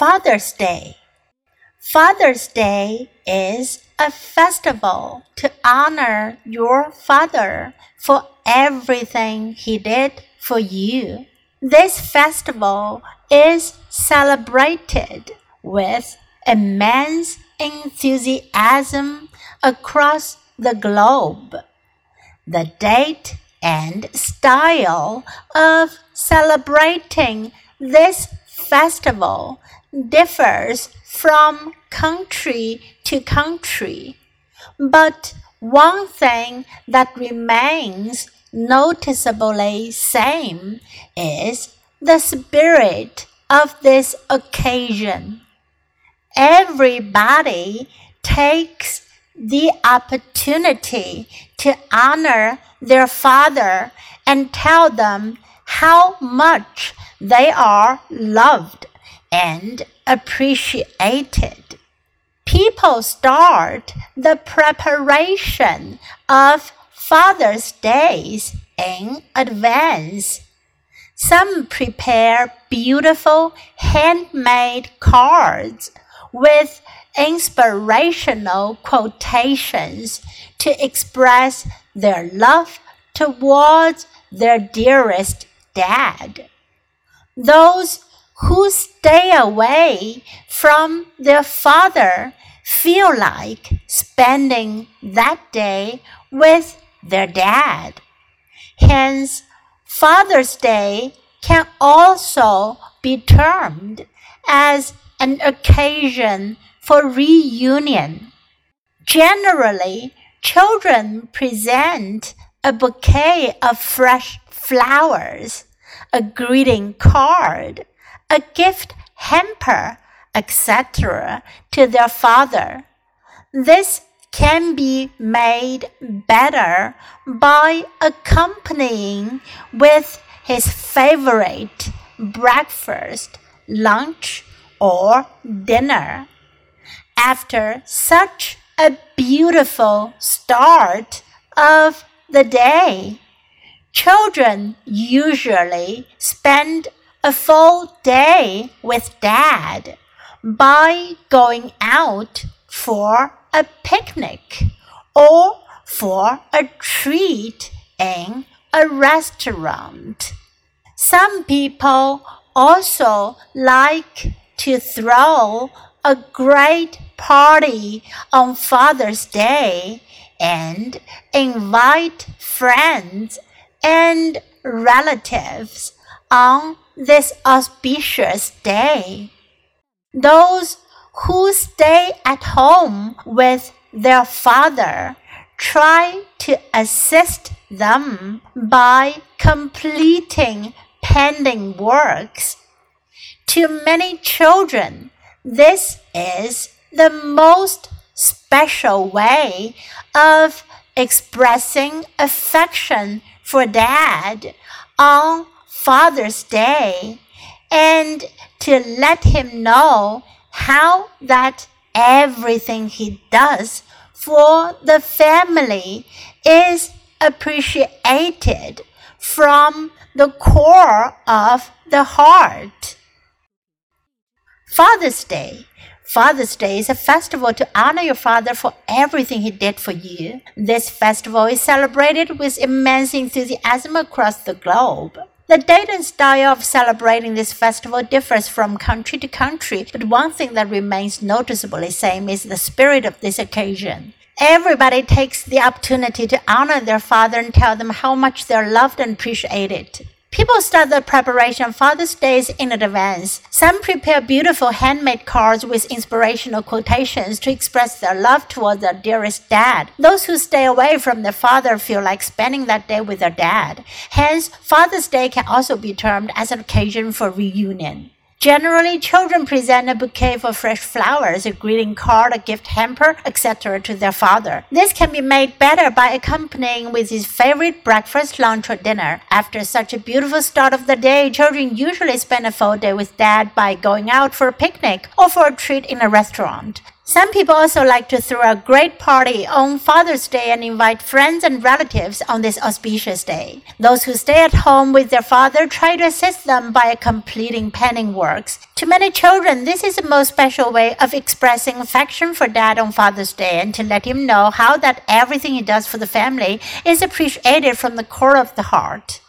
Father's Day. Father's Day is a festival to honor your father for everything he did for you. This festival is celebrated with immense enthusiasm across the globe. The date and style of celebrating this festival differs from country to country. But one thing that remains noticeably same is the spirit of this occasion. Everybody takes the opportunity to honor their father and tell them how much they are loved and appreciated. People start the preparation of Father's Days in advance. Some prepare beautiful handmade cards with inspirational quotations to express their love towards their dearest dad. Those who stay away from their father feel like spending that day with their dad. Hence, Father's Day can also be termed as an occasion for reunion. Generally, children present a bouquet of fresh flowers, a greeting card, a gift hamper, etc., to their father. This can be made better by accompanying with his favorite breakfast, lunch, or dinner. After such a beautiful start of the day, children usually spend a full day with dad by going out for a picnic or for a treat in a restaurant. Some people also like to throw a great party on Father's Day and invite friends and relatives on this auspicious day. Those who stay at home with their father try to assist them by completing pending works. To many children, this is the most special way of expressing affection for dad on Father's Day and to let him know how that everything he does for the family is appreciated from the core of the heart. Father's Day. Father's Day is a festival to honor your father for everything he did for you. This festival is celebrated with immense enthusiasm across the globe. The date and style of celebrating this festival differs from country to country, but one thing that remains noticeably the same is the spirit of this occasion. Everybody takes the opportunity to honor their father and tell them how much they're loved and appreciated. People start the preparation Father's Days in advance. Some prepare beautiful handmade cards with inspirational quotations to express their love towards their dearest dad. Those who stay away from their father feel like spending that day with their dad. Hence, Father's Day can also be termed as an occasion for reunion. Generally, children present a bouquet of fresh flowers, a greeting card, a gift hamper, etc. to their father. This can be made better by accompanying with his favorite breakfast, lunch, or dinner. After such a beautiful start of the day, children usually spend a full day with dad by going out for a picnic or for a treat in a restaurant. Some people also like to throw a great party on Father's Day and invite friends and relatives on this auspicious day. Those who stay at home with their father try to assist them by completing penning works. To many children, this is the most special way of expressing affection for dad on Father's Day and to let him know how that everything he does for the family is appreciated from the core of the heart.